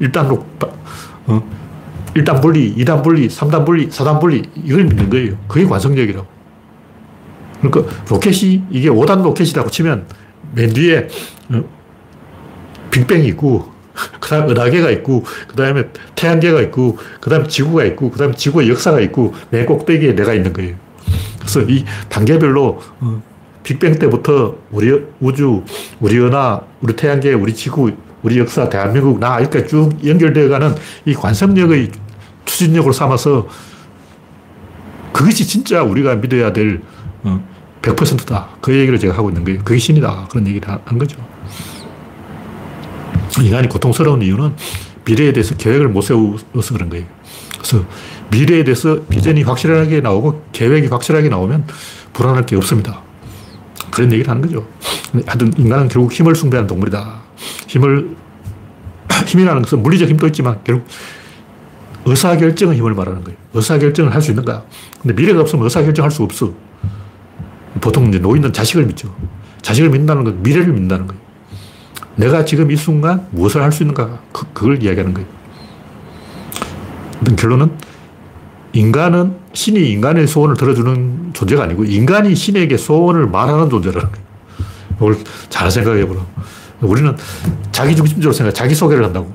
1단 로, 어? 1단 분리, 2단 분리, 3단 분리, 4단 분리, 이걸 믿는 거예요. 그게 관성력이라고. 그러니까 로켓이, 이게 5단 로켓이라고 치면 맨 뒤에 어? 빅뱅이 있고, 그 다음 은하계가 있고, 그 다음에 태양계가 있고, 그 다음에 지구가 있고, 그 다음에 지구의 역사가 있고, 맨 꼭대기에 내가 있는 거예요. 그래서 이 단계별로 어, 빅뱅 때부터 우리 우주, 우리 은하, 우리 태양계, 우리 지구, 우리 역사, 대한민국, 나 이렇게 쭉 연결되어 가는 이 관성력의 추진력으로 삼아서 그것이 진짜 우리가 믿어야 될 100%다. 어, 그 얘기를 제가 하고 있는 거예요. 그게 신이다. 그런 얘기를 한 거죠. 인간이 고통스러운 이유는 미래에 대해서 계획을 못 세워서 그런 거예요. 그래서 미래에 대해서 비전이 확실하게 나오고 계획이 확실하게 나오면 불안할 게 없습니다. 그런 얘기를 하는 거죠. 하여튼 인간은 결국 힘을 숭배하는 동물이다. 힘을, 힘이라는 것은 물리적 힘도 있지만 결국 의사결정의 힘을 말하는 거예요. 의사결정을 할 수 있는가? 근데 미래가 없으면 의사결정할 수 없어. 보통 이제 노인은 자식을 믿죠. 자식을 믿는다는 건 미래를 믿는다는 거예요. 내가 지금 이 순간 무엇을 할 수 있는가? 그, 그걸 이야기하는 거예요. 결론은 인간은 신이 인간의 소원을 들어주는 존재가 아니고 인간이 신에게 소원을 말하는 존재라는 거예요. 이걸 잘 생각해 보라. 우리는 자기 중심적으로 생각, 자기 소개를 한다고.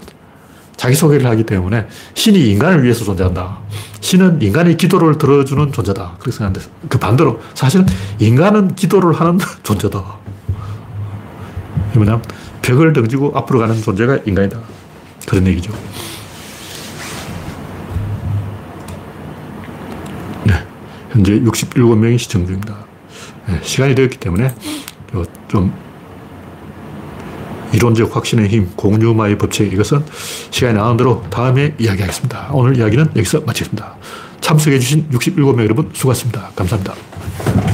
자기 소개를 하기 때문에 신이 인간을 위해서 존재한다. 신은 인간의 기도를 들어주는 존재다. 그렇게 생각하는데 그 반대로 사실은 인간은 기도를 하는 존재다. 뭐냐 벽을 등지고 앞으로 가는 존재가 인간이다. 그런 얘기죠. 네. 현재 67명이 시청 중입니다. 네, 시간이 되었기 때문에 좀 이론적 확신의 힘, 공유마의 법칙, 이것은 시간이 나온 대로 다음에 이야기하겠습니다. 오늘 이야기는 여기서 마치겠습니다. 참석해주신 67명 여러분 수고하셨습니다. 감사합니다.